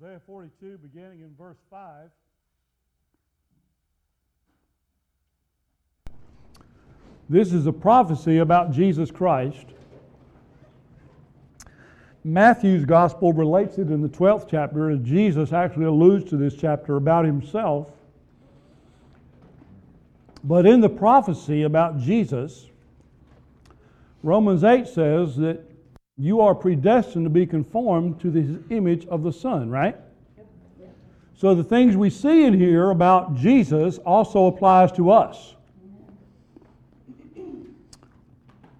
Isaiah 42, beginning in verse 5. This is a prophecy about Jesus Christ. Matthew's gospel relates it in the 12th chapter as Jesus actually alludes to this chapter about himself. But in the prophecy about Jesus, Romans 8 says that you are predestined to be conformed to the image of the Son, right? So the things we see in here about Jesus also applies to us.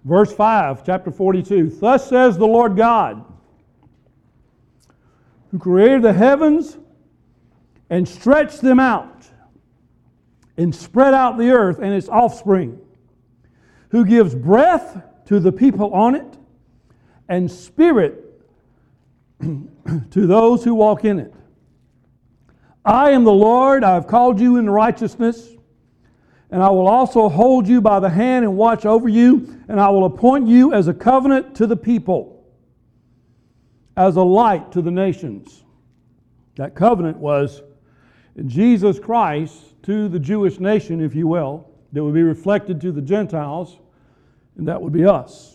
Verse 5, chapter 42. Thus says the Lord God, who created the heavens and stretched them out and spread out the earth and its offspring, who gives breath to the people on it and spirit to those who walk in it. I am the Lord, I have called you in righteousness, and I will also hold you by the hand and watch over you, and I will appoint you as a covenant to the people, as a light to the nations. That covenant was Jesus Christ to the Jewish nation, if you will, that would be reflected to the Gentiles, and that would be us.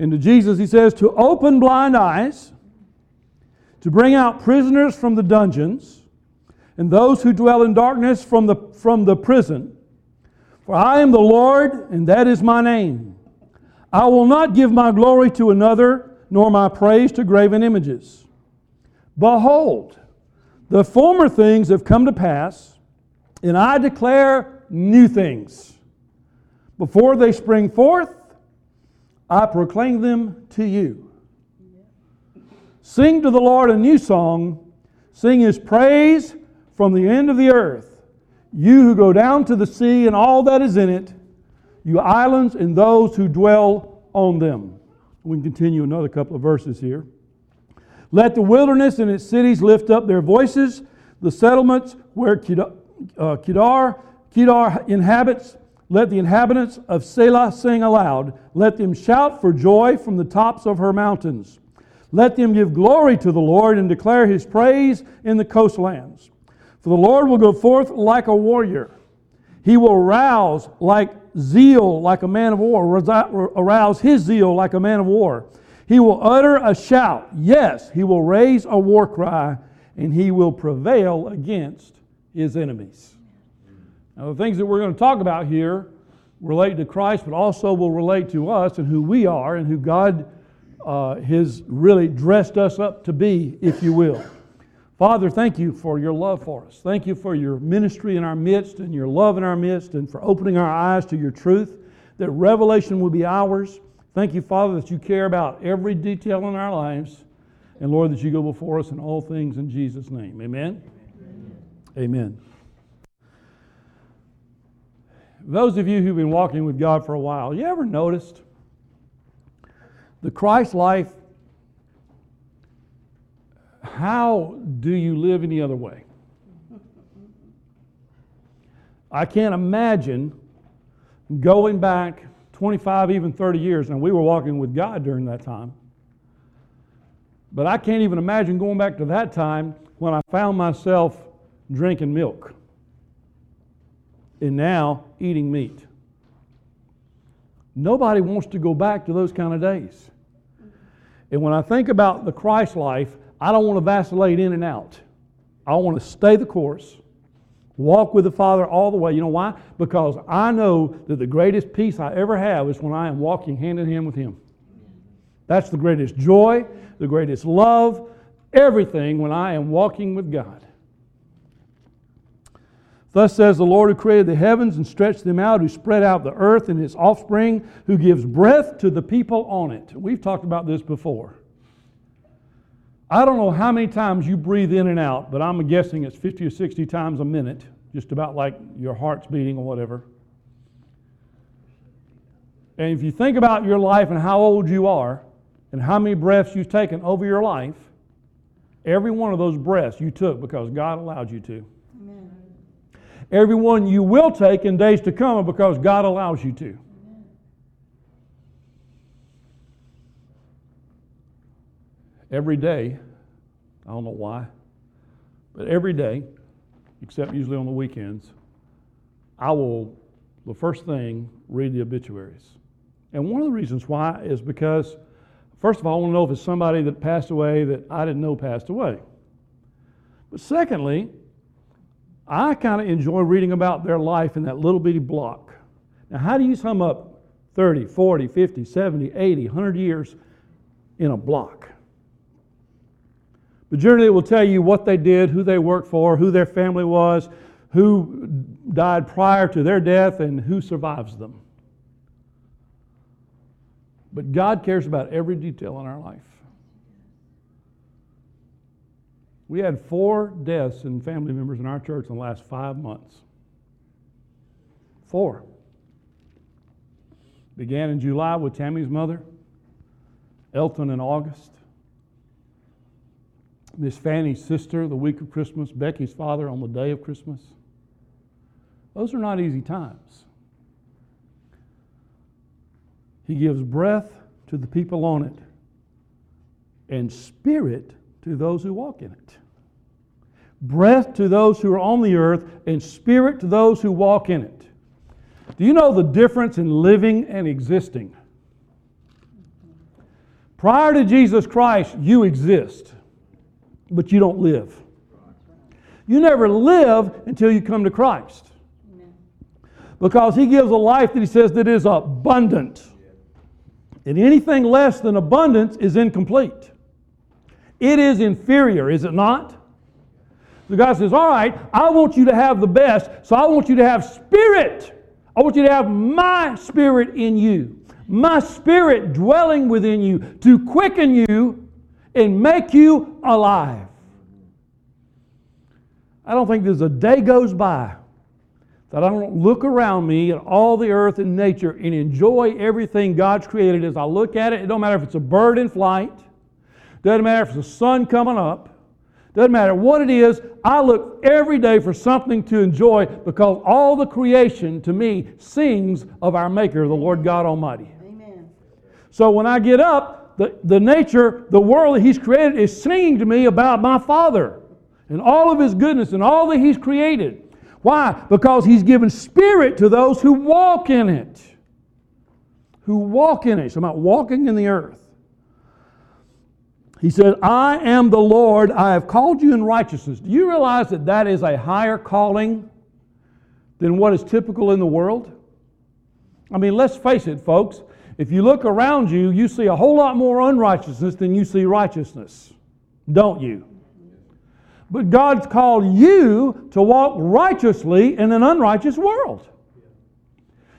And to Jesus, he says, to open blind eyes, to bring out prisoners from the dungeons, and those who dwell in darkness from the, from the prison. For I am the Lord, and that is my name. I will not give my glory to another, nor my praise to graven images. Behold, the former things have come to pass, and I declare new things. Before they spring forth, I proclaim them to you. Sing to the Lord a new song. Sing his praise from the end of the earth. You who go down to the sea and all that is in it, you islands and those who dwell on them. We can continue another couple of verses here. Let the wilderness and its cities lift up their voices, the settlements where Kedar, uh, Kedar, Kedar inhabits. Let the inhabitants of Sela sing aloud. Let them shout for joy from the tops of her mountains. Let them give glory to the Lord and declare his praise in the coastlands. For the Lord will go forth like a warrior. He will rouse like zeal, like a man of war, arouse his zeal like a man of war. He will utter a shout. Yes, he will raise a war cry, and he will prevail against his enemies. Now, the things that we're going to talk about here relate to Christ, but also will relate to us and who we are and who God uh, has really dressed us up to be, if you will. Father, thank you for your love for us. Thank you for your ministry in our midst and your love in our midst and for opening our eyes to your truth, that revelation will be ours Thank you, Father, that you care about every detail in our lives. And Lord, that you go before us in all things in Jesus' name. Amen. Amen. Amen. Those of you who've been walking with God for a while, you ever noticed the Christ life? How do you live any other way? I can't imagine going back 25, even 30 years. and we were walking with God during that time. But I can't even imagine going back to that time when I found myself drinking milk and now eating meat. Nobody wants to go back to those kind of days. And when I think about the Christ life, I don't want to vacillate in and out. I want to stay the course. Walk with the Father all the way. You know why? Because I know that the greatest peace I ever have is when I am walking hand in hand with Him. That's the greatest joy, the greatest love, everything when I am walking with God. Thus says the Lord who created the heavens and stretched them out, who spread out the earth and its offspring, who gives breath to the people on it. We've talked about this before. I don't know how many times you breathe in and out, but I'm guessing it's 50 or 60 times a minute, just about like your heart's beating or whatever. And if you think about your life and how old you are and how many breaths you've taken over your life, every one of those breaths you took because God allowed you to. Every one you will take in days to come because God allows you to. every day I don't know why. But every day, except usually on the weekends, I will, the first thing, read the obituaries. And one of the reasons why is because, first of all, I want to know if it's somebody that passed away that I didn't know passed away. But secondly, I kind of enjoy reading about their life in that little bitty block. Now, how do you sum up 30, 40, 50, 70, 80, 100 years in a block? But generally, it will tell you what they did, who they worked for, who their family was, who died prior to their death, and who survives them. But God cares about every detail in our life. We had four deaths in family members in our church in the last five months. Four. Began in July with Tammy's mother, Elton in August, Miss Fanny's sister the week of Christmas, Becky's father on the day of Christmas. Those are not easy times. He gives breath to the people on it and spirit to those who walk in it. Breath to those who are on the earth and spirit to those who walk in it. Do you know the difference in living and existing? Prior to Jesus Christ, you exist, but you don't live. You never live until you come to Christ. Because he gives a life that he says that is abundant. And anything less than abundance is incomplete. It is inferior, is it not? So God says, All right, I want you to have the best, so I want you to have spirit. I want you to have my spirit in you, my spirit dwelling within you to quicken you and make you alive. I don't think there's a day goes by that I don't look around me at all the earth and nature and enjoy everything God's created as I look at it. It don't matter if it's a bird in flight, doesn't matter if it's the sun coming up, doesn't matter what it is. I look every day for something to enjoy because all the creation to me sings of our Maker, the Lord God Almighty. Amen. So when I get up, the, the nature, the world that He's created is singing to me about my Father and all of His goodness and all that He's created. Why? Because He's given spirit to those who walk in it. Who walk in it. So I'm not walking in the earth. He said, I am the Lord, I have called you in righteousness. Do you realize that that is a higher calling than what is typical in the world? I mean, let's face it, folks. If you look around you, you see a whole lot more unrighteousness than you see righteousness, don't you? But God's called you to walk righteously in an unrighteous world.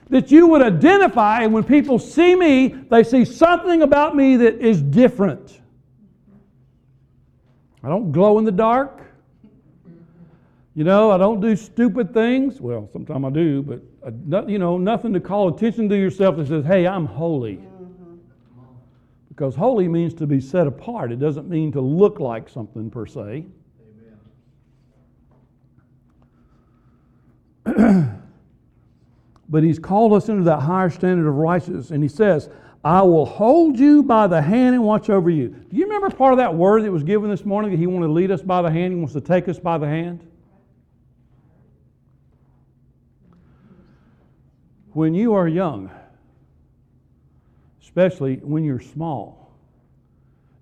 That you would identify, and when people see me, they see something about me that is different. I don't glow in the dark. You know, I don't do stupid things. Well, sometimes I do, but uh, you know, nothing to call attention to yourself that says, "Hey, I'm holy." Because holy means to be set apart. It doesn't mean to look like something per se. but he's called us into that higher standard of righteousness. And he says, I will hold you by the hand and watch over you. Do you remember part of that word that was given this morning that he wanted to lead us by the hand? He wants to take us by the hand? When you are young, especially when you're small,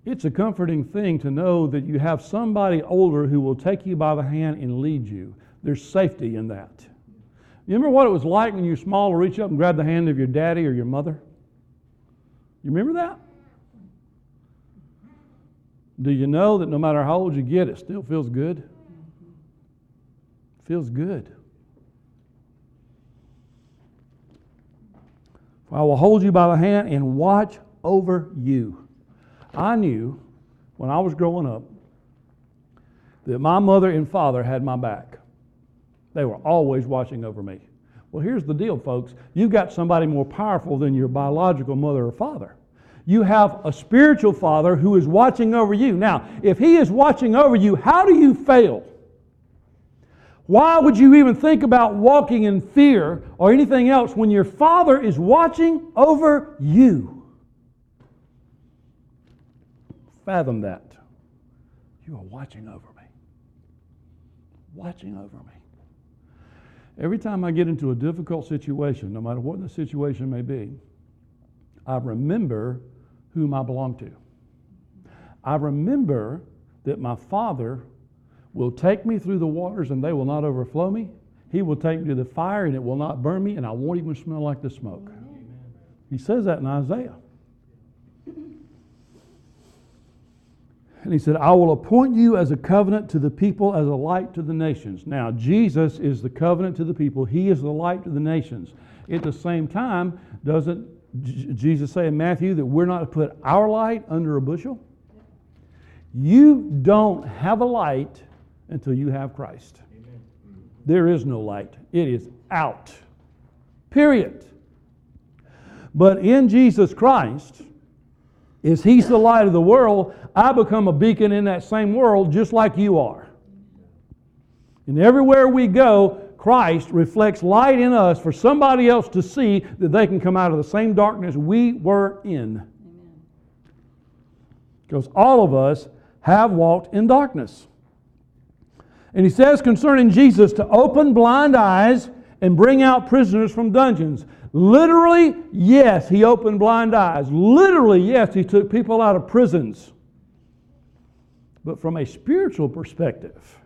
it's a comforting thing to know that you have somebody older who will take you by the hand and lead you. There's safety in that. You remember what it was like when you were small to reach up and grab the hand of your daddy or your mother? You remember that? Do you know that no matter how old you get, it still feels good? Feels good. I will hold you by the hand and watch over you. I knew when I was growing up that my mother and father had my back. They were always watching over me. Well, here's the deal, folks. You've got somebody more powerful than your biological mother or father. You have a spiritual father who is watching over you. Now, if he is watching over you, how do you fail? Why would you even think about walking in fear or anything else when your father is watching over you? Fathom that. You are watching over me. Watching over me. Every time I get into a difficult situation, no matter what the situation may be, I remember whom I belong to. I remember that my Father will take me through the waters and they will not overflow me. He will take me to the fire and it will not burn me, and I won't even smell like the smoke. Amen. He says that in Isaiah. And he said, I will appoint you as a covenant to the people, as a light to the nations. Now, Jesus is the covenant to the people, He is the light to the nations. At the same time, doesn't Jesus say in Matthew that we're not to put our light under a bushel? You don't have a light until you have Christ. Amen. There is no light, it is out. Period. But in Jesus Christ, is He's the light of the world, I become a beacon in that same world just like you are. And everywhere we go, Christ reflects light in us for somebody else to see that they can come out of the same darkness we were in. Because all of us have walked in darkness. And he says concerning Jesus to open blind eyes and bring out prisoners from dungeons. Literally, yes, he opened blind eyes. Literally, yes, he took people out of prisons. But from a spiritual perspective,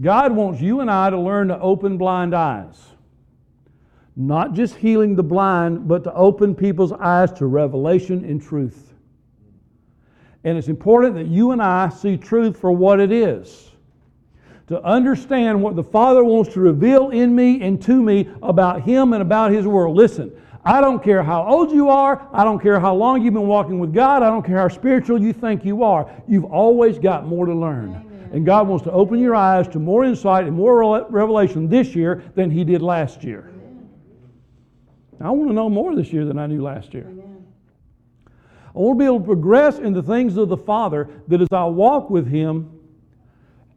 God wants you and I to learn to open blind eyes. Not just healing the blind, but to open people's eyes to revelation and truth. And it's important that you and I see truth for what it is. To understand what the Father wants to reveal in me and to me about Him and about His world. Listen, I don't care how old you are. I don't care how long you've been walking with God. I don't care how spiritual you think you are. You've always got more to learn. Amen. And God wants to open your eyes to more insight and more revelation this year than He did last year. I want to know more this year than I knew last year. Amen. I want to be able to progress in the things of the Father that as I walk with Him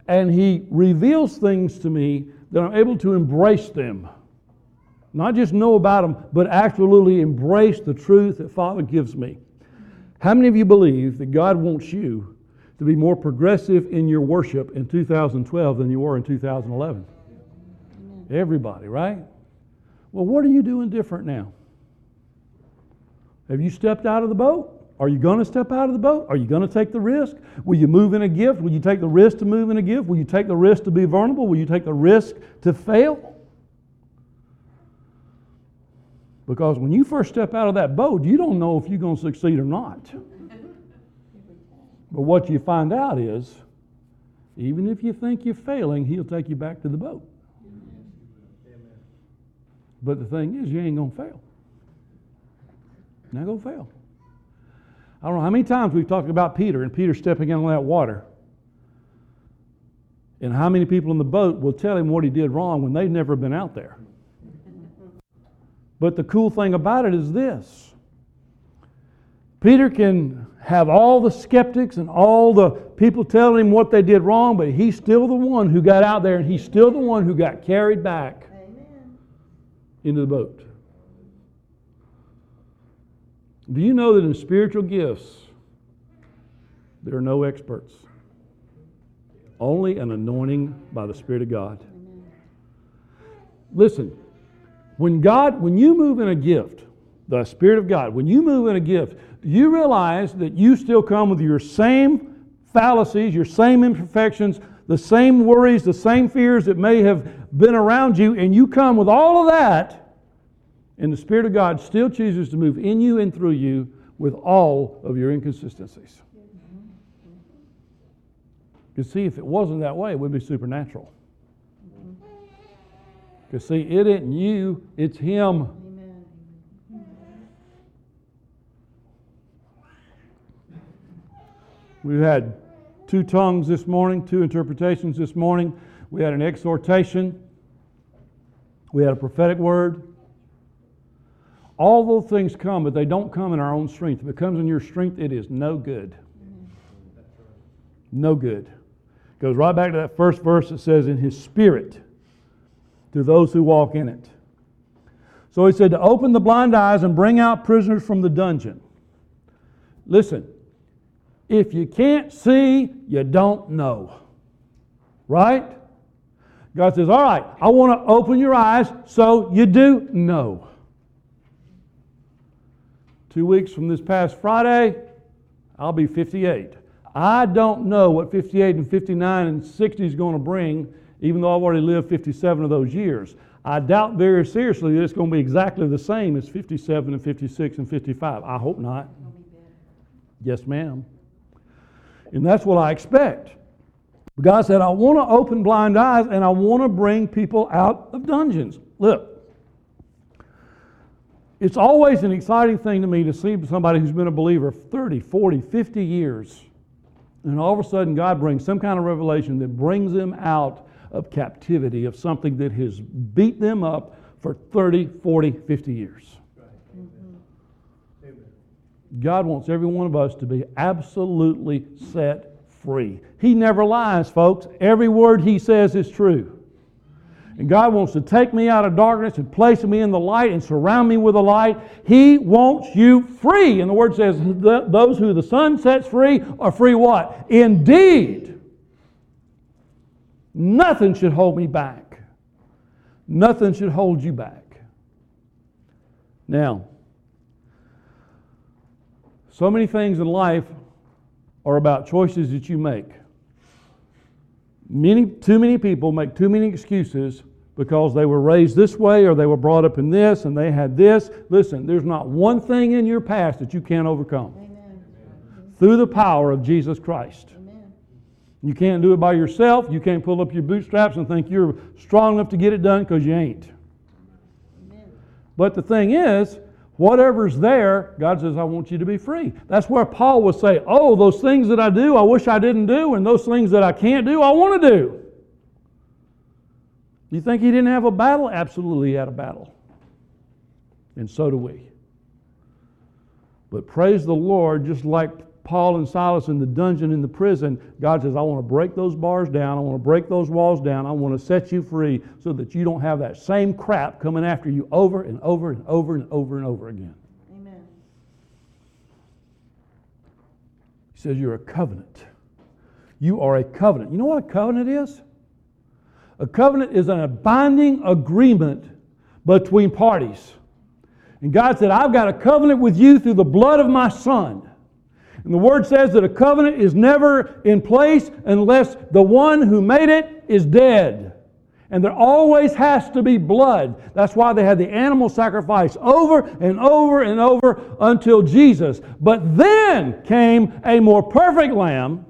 and He reveals things to me, that I'm able to embrace them. Not just know about them, but actually embrace the truth that Father gives me. How many of you believe that God wants you to be more progressive in your worship in 2012 than you were in 2011? Everybody, right? Well, what are you doing different now? Have you stepped out of the boat? Are you going to step out of the boat? Are you going to take the risk? Will you move in a gift? Will you take the risk to move in a gift? Will you take the risk to be vulnerable? Will you take the risk to fail? Because when you first step out of that boat, you don't know if you're going to succeed or not. But what you find out is, even if you think you're failing, He'll take you back to the boat. But the thing is, you ain't going to fail. Going to fail. I don't know how many times we've talked about Peter and Peter stepping into that water. And how many people in the boat will tell him what he did wrong when they've never been out there. But the cool thing about it is this Peter can have all the skeptics and all the people telling him what they did wrong, but he's still the one who got out there and he's still the one who got carried back Amen. into the boat. Do you know that in spiritual gifts, there are no experts? Only an anointing by the Spirit of God. Listen, when God, when you move in a gift, the Spirit of God, when you move in a gift, you realize that you still come with your same fallacies, your same imperfections, the same worries, the same fears that may have been around you, and you come with all of that and the Spirit of God still chooses to move in you and through you with all of your inconsistencies. You see, if it wasn't that way, it would be supernatural. Because, see, it isn't you, it's Him. We've had two tongues this morning, two interpretations this morning. We had an exhortation, we had a prophetic word. All those things come, but they don't come in our own strength. If it comes in your strength, it is no good. No good. Goes right back to that first verse that says, In his spirit to those who walk in it. So he said to open the blind eyes and bring out prisoners from the dungeon. Listen, If you can't see, you don't know. Right? God says, All right, I want to open your eyes so you do know. Two weeks from this past Friday, I'll be 58. I don't know what 58 and 59 and 60 is going to bring, even though I've already lived 57 of those years. I doubt very seriously that it's going to be exactly the same as 57 and 56 and 55. I hope not. Yes, ma'am. And that's what I expect. God said, I want to open blind eyes and I want to bring people out of dungeons. Look, it's always an exciting thing to me to see somebody who's been a believer 30, 40, 50 years, and all of a sudden God brings some kind of revelation that brings them out of captivity, of something that has beat them up for 30, 40, 50 years. God wants every one of us to be absolutely set free. He never lies, folks. Every word He says is true. And God wants to take me out of darkness and place me in the light and surround me with the light. He wants you free. And the word says, those who the Son sets free are free what? Indeed. Nothing should hold me back. Nothing should hold you back. Now, so many things in life are about choices that you make. Many, too many people make too many excuses because they were raised this way or they were brought up in this and they had this. Listen, there's not one thing in your past that you can't overcome Amen. through the power of Jesus Christ. Amen. You can't do it by yourself. You can't pull up your bootstraps and think you're strong enough to get it done because you ain't. Amen. But the thing is, Whatever's there, God says, I want you to be free. That's where Paul would say, Oh, those things that I do, I wish I didn't do, and those things that I can't do, I want to do. You think he didn't have a battle? Absolutely, he had a battle. And so do we. But praise the Lord, just like Paul and Silas in the dungeon in the prison, God says, I want to break those bars down. I want to break those walls down. I want to set you free so that you don't have that same crap coming after you over and over and over and over and over again. Amen. He says, You're a covenant. You are a covenant. You know what a covenant is? A covenant is a binding agreement between parties. And God said, I've got a covenant with you through the blood of my Son. And the word says that a covenant is never in place unless the one who made it is dead. And there always has to be blood. That's why they had the animal sacrifice over and over and over until Jesus. But then came a more perfect lamb,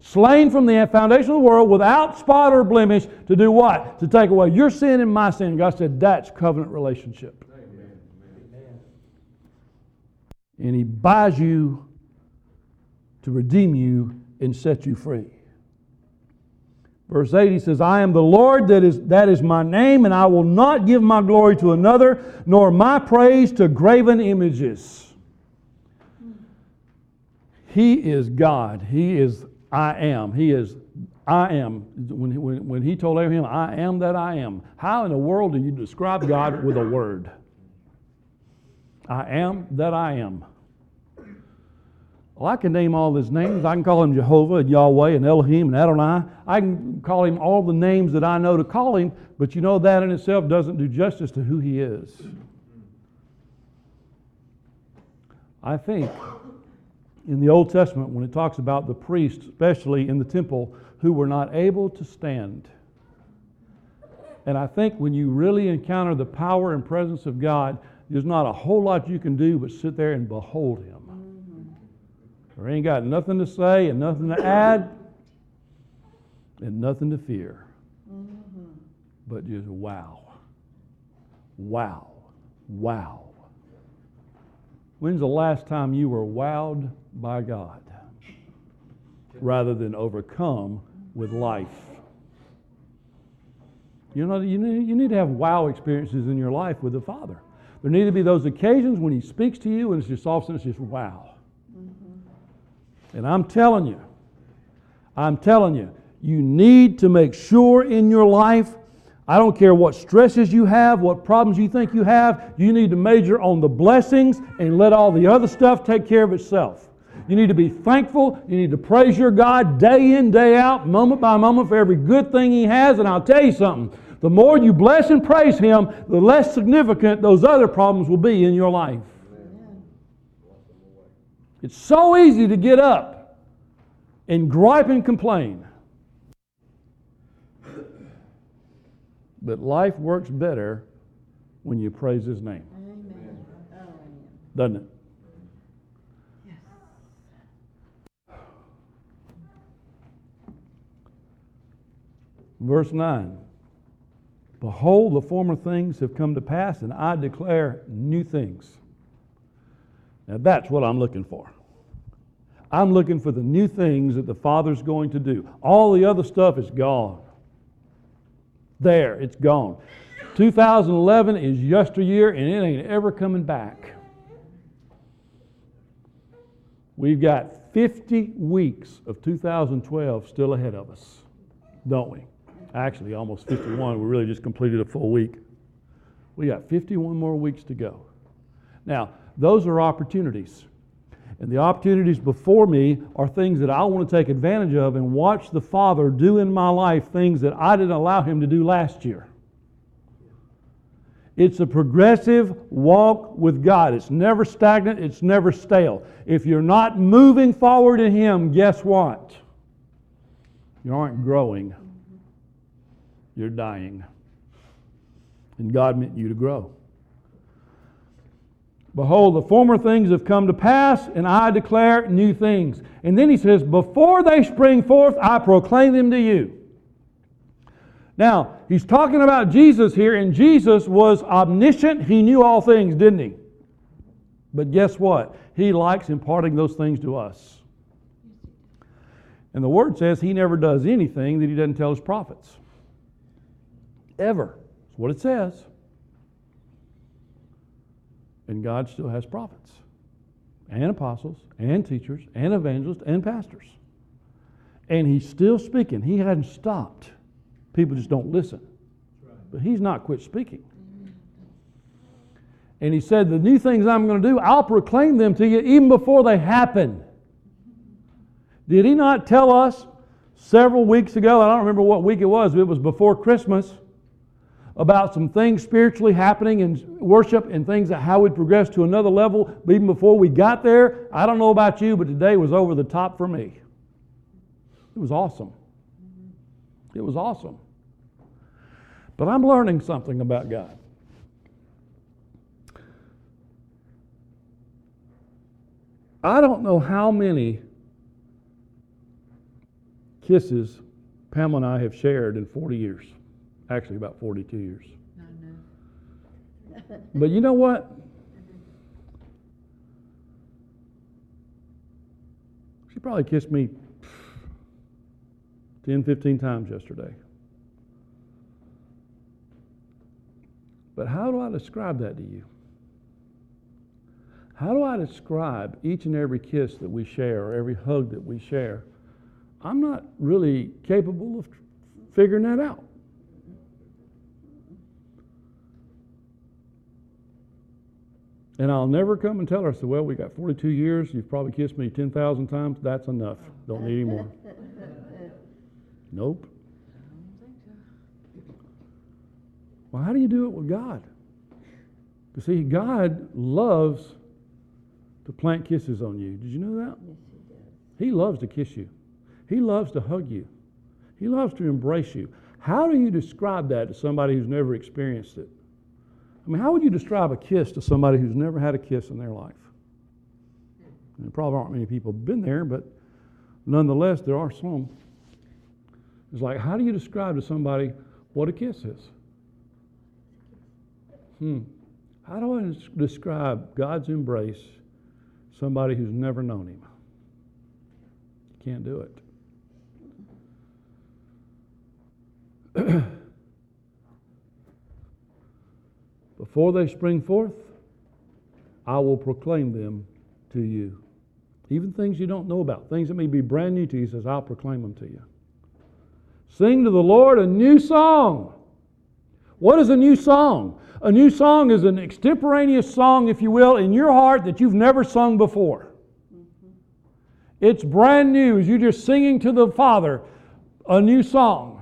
slain from the foundation of the world without spot or blemish, to do what? To take away your sin and my sin. God said that's covenant relationship. Amen. And He buys you to redeem you and set you free. Verse 8, he says, I am the Lord, that is, that is my name, and I will not give my glory to another, nor my praise to graven images. He is God. He is I am. He is I am. When, when, when he told Abraham, I am that I am, how in the world do you describe God with a word? I am that I am. Well, I can name all his names. I can call him Jehovah and Yahweh and Elohim and Adonai. I can call him all the names that I know to call him, but you know that in itself doesn't do justice to who he is. I think in the Old Testament, when it talks about the priests, especially in the temple, who were not able to stand. And I think when you really encounter the power and presence of God, there's not a whole lot you can do but sit there and behold him or ain't got nothing to say and nothing to add and nothing to fear. Mm-hmm. But just wow. Wow. Wow. When's the last time you were wowed by God rather than overcome with life? You know, you need, you need to have wow experiences in your life with the Father. There need to be those occasions when He speaks to you and it's just all of a sudden it's just wow. And I'm telling you, I'm telling you, you need to make sure in your life, I don't care what stresses you have, what problems you think you have, you need to major on the blessings and let all the other stuff take care of itself. You need to be thankful. You need to praise your God day in, day out, moment by moment for every good thing He has. And I'll tell you something the more you bless and praise Him, the less significant those other problems will be in your life. It's so easy to get up and gripe and complain. But life works better when you praise His name. Amen. Doesn't it? Verse 9 Behold, the former things have come to pass, and I declare new things. Now that's what I'm looking for. I'm looking for the new things that the Father's going to do. All the other stuff is gone. There, it's gone. 2011 is yesteryear, and it ain't ever coming back. We've got 50 weeks of 2012 still ahead of us, don't we? Actually, almost 51. We really just completed a full week. We got 51 more weeks to go. Now, those are opportunities. And the opportunities before me are things that I want to take advantage of and watch the Father do in my life things that I didn't allow Him to do last year. It's a progressive walk with God. It's never stagnant, it's never stale. If you're not moving forward in Him, guess what? You aren't growing, you're dying. And God meant you to grow. Behold, the former things have come to pass, and I declare new things. And then he says, Before they spring forth, I proclaim them to you. Now, he's talking about Jesus here, and Jesus was omniscient. He knew all things, didn't he? But guess what? He likes imparting those things to us. And the word says he never does anything that he doesn't tell his prophets. Ever. That's what it says. And God still has prophets and apostles and teachers and evangelists and pastors. And he's still speaking. He hadn't stopped. People just don't listen. But he's not quit speaking. And he said, The new things I'm going to do, I'll proclaim them to you even before they happen. Did he not tell us several weeks ago? I don't remember what week it was, but it was before Christmas about some things spiritually happening in worship and things that how we'd progress to another level. But even before we got there, I don't know about you, but today was over the top for me. It was awesome. It was awesome. But I'm learning something about God. I don't know how many kisses Pamela and I have shared in 40 years actually about 42 years. but you know what? She probably kissed me 10, 15 times yesterday. But how do I describe that to you? How do I describe each and every kiss that we share or every hug that we share? I'm not really capable of figuring that out. And I'll never come and tell her, I said, Well, we got 42 years. You've probably kissed me 10,000 times. That's enough. Don't need any more. nope. Well, how do you do it with God? You see, God loves to plant kisses on you. Did you know that? Yes, he does. He loves to kiss you. He loves to hug you. He loves to embrace you. How do you describe that to somebody who's never experienced it? I mean, how would you describe a kiss to somebody who's never had a kiss in their life? There probably aren't many people been there, but nonetheless, there are some. It's like, how do you describe to somebody what a kiss is? Hmm. How do I describe God's embrace somebody who's never known Him? You can't do it. Before they spring forth, I will proclaim them to you. Even things you don't know about, things that may be brand new to you, says, I'll proclaim them to you. Sing to the Lord a new song. What is a new song? A new song is an extemporaneous song, if you will, in your heart that you've never sung before. Mm-hmm. It's brand new as you're just singing to the Father a new song.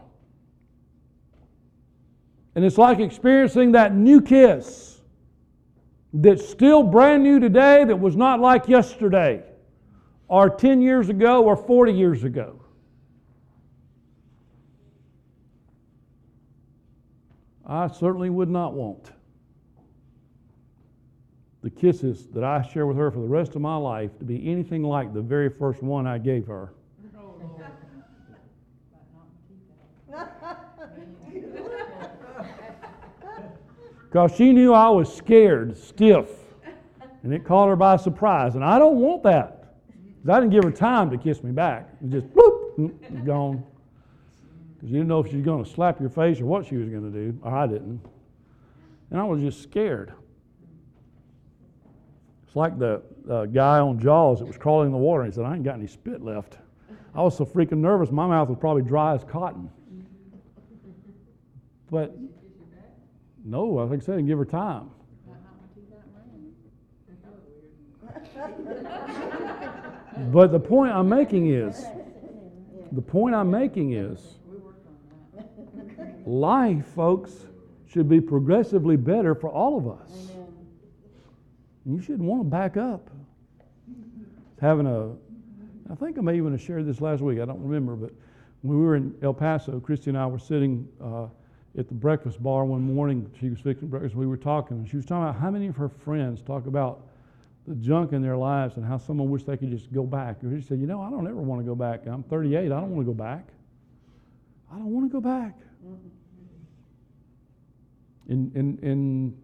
And it's like experiencing that new kiss that's still brand new today that was not like yesterday or 10 years ago or 40 years ago. I certainly would not want the kisses that I share with her for the rest of my life to be anything like the very first one I gave her. Because she knew I was scared, stiff, and it caught her by surprise. And I don't want that. Because I didn't give her time to kiss me back. It just, boop, gone. Because you didn't know if she was going to slap your face or what she was going to do, or I didn't. And I was just scared. It's like the uh, guy on Jaws that was crawling in the water and he said, I ain't got any spit left. I was so freaking nervous, my mouth was probably dry as cotton. But no, I said, I didn't give her time. but the point I'm making is, the point I'm making is, life, folks, should be progressively better for all of us. You shouldn't want to back up. Having a, I think I may even have shared this last week. I don't remember, but when we were in El Paso, Christy and I were sitting uh, at the breakfast bar one morning. She was fixing breakfast. We were talking, and she was talking about how many of her friends talk about the junk in their lives and how someone wish they could just go back. And she said, "You know, I don't ever want to go back. I'm 38. I don't want to go back. I don't want to go back." In in in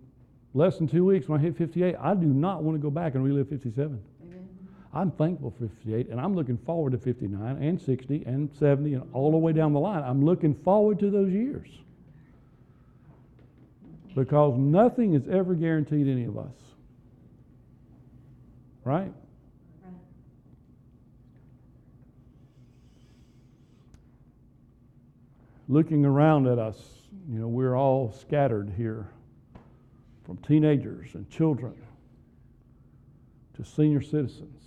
less than two weeks, when I hit 58, I do not want to go back and relive 57. Amen. I'm thankful for 58, and I'm looking forward to 59 and 60 and 70 and all the way down the line. I'm looking forward to those years because nothing is ever guaranteed any of us. Right? Looking around at us, you know, we're all scattered here from teenagers and children to senior citizens.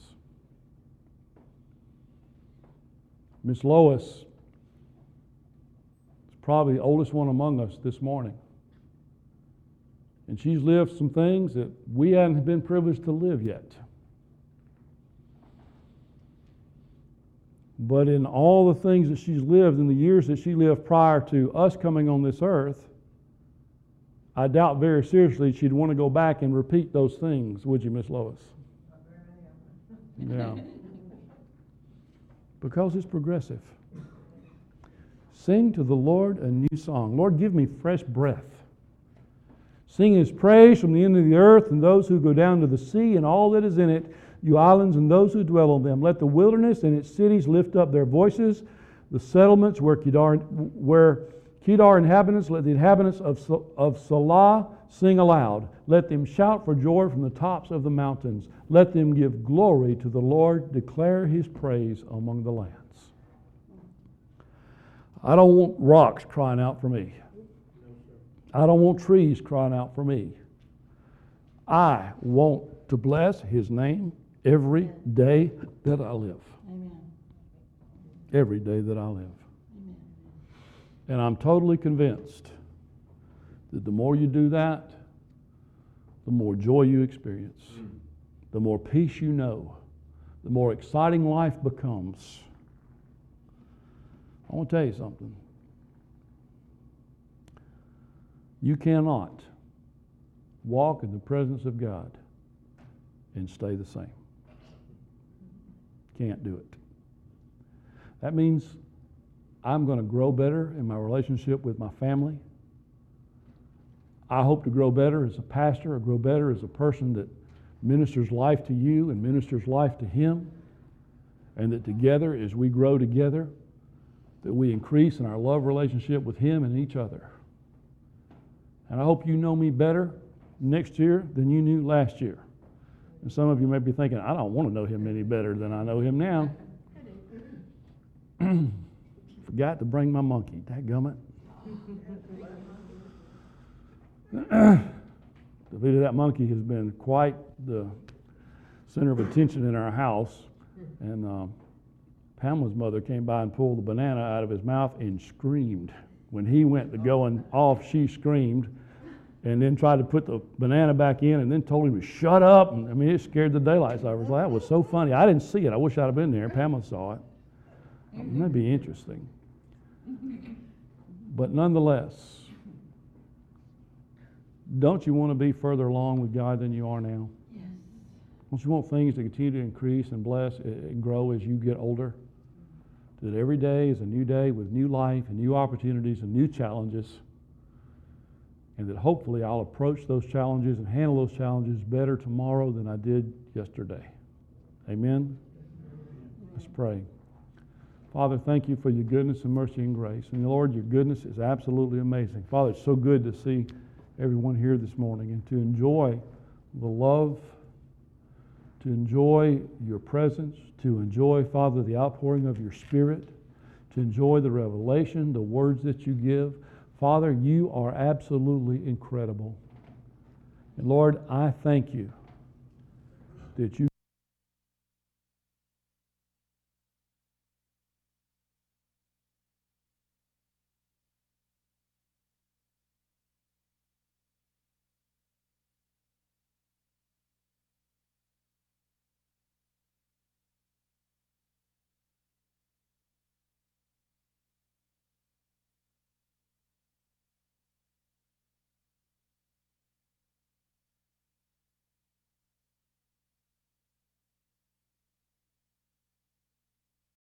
Miss Lois is probably the oldest one among us this morning. And she's lived some things that we hadn't been privileged to live yet. But in all the things that she's lived in the years that she lived prior to us coming on this earth, I doubt very seriously she'd want to go back and repeat those things, would you, Miss Lois? Yeah. Because it's progressive. Sing to the Lord a new song. Lord, give me fresh breath. Sing his praise from the end of the earth and those who go down to the sea and all that is in it, you islands and those who dwell on them. Let the wilderness and its cities lift up their voices. The settlements where Kedar, where Kedar inhabitants, let the inhabitants of, of Salah sing aloud. Let them shout for joy from the tops of the mountains. Let them give glory to the Lord, declare his praise among the lands. I don't want rocks crying out for me. I don't want trees crying out for me. I want to bless his name every day that I live. Amen. Every day that I live. Amen. And I'm totally convinced that the more you do that, the more joy you experience, the more peace you know, the more exciting life becomes. I want to tell you something. You cannot walk in the presence of God and stay the same. Can't do it. That means I'm going to grow better in my relationship with my family. I hope to grow better as a pastor, or grow better as a person that ministers life to you and ministers life to him. And that together, as we grow together, that we increase in our love relationship with him and each other. And I hope you know me better next year than you knew last year. And some of you may be thinking, I don't want to know him any better than I know him now. Forgot to bring my monkey. That gummit. the leader of that monkey has been quite the center of attention in our house. And um, Pamela's mother came by and pulled the banana out of his mouth and screamed. When he went to going off, she screamed and then tried to put the banana back in and then told him to shut up. And, I mean, it scared the daylights out of us. That was so funny. I didn't see it. I wish I'd have been there. Pamela saw it. Mm-hmm. That'd be interesting. But nonetheless, don't you want to be further along with God than you are now? Yes. Don't you want things to continue to increase and bless and grow as you get older? That every day is a new day with new life and new opportunities and new challenges. And that hopefully I'll approach those challenges and handle those challenges better tomorrow than I did yesterday. Amen? Let's pray. Father, thank you for your goodness and mercy and grace. And Lord, your goodness is absolutely amazing. Father, it's so good to see everyone here this morning and to enjoy the love, to enjoy your presence, to enjoy, Father, the outpouring of your Spirit, to enjoy the revelation, the words that you give. Father, you are absolutely incredible. And Lord, I thank you that you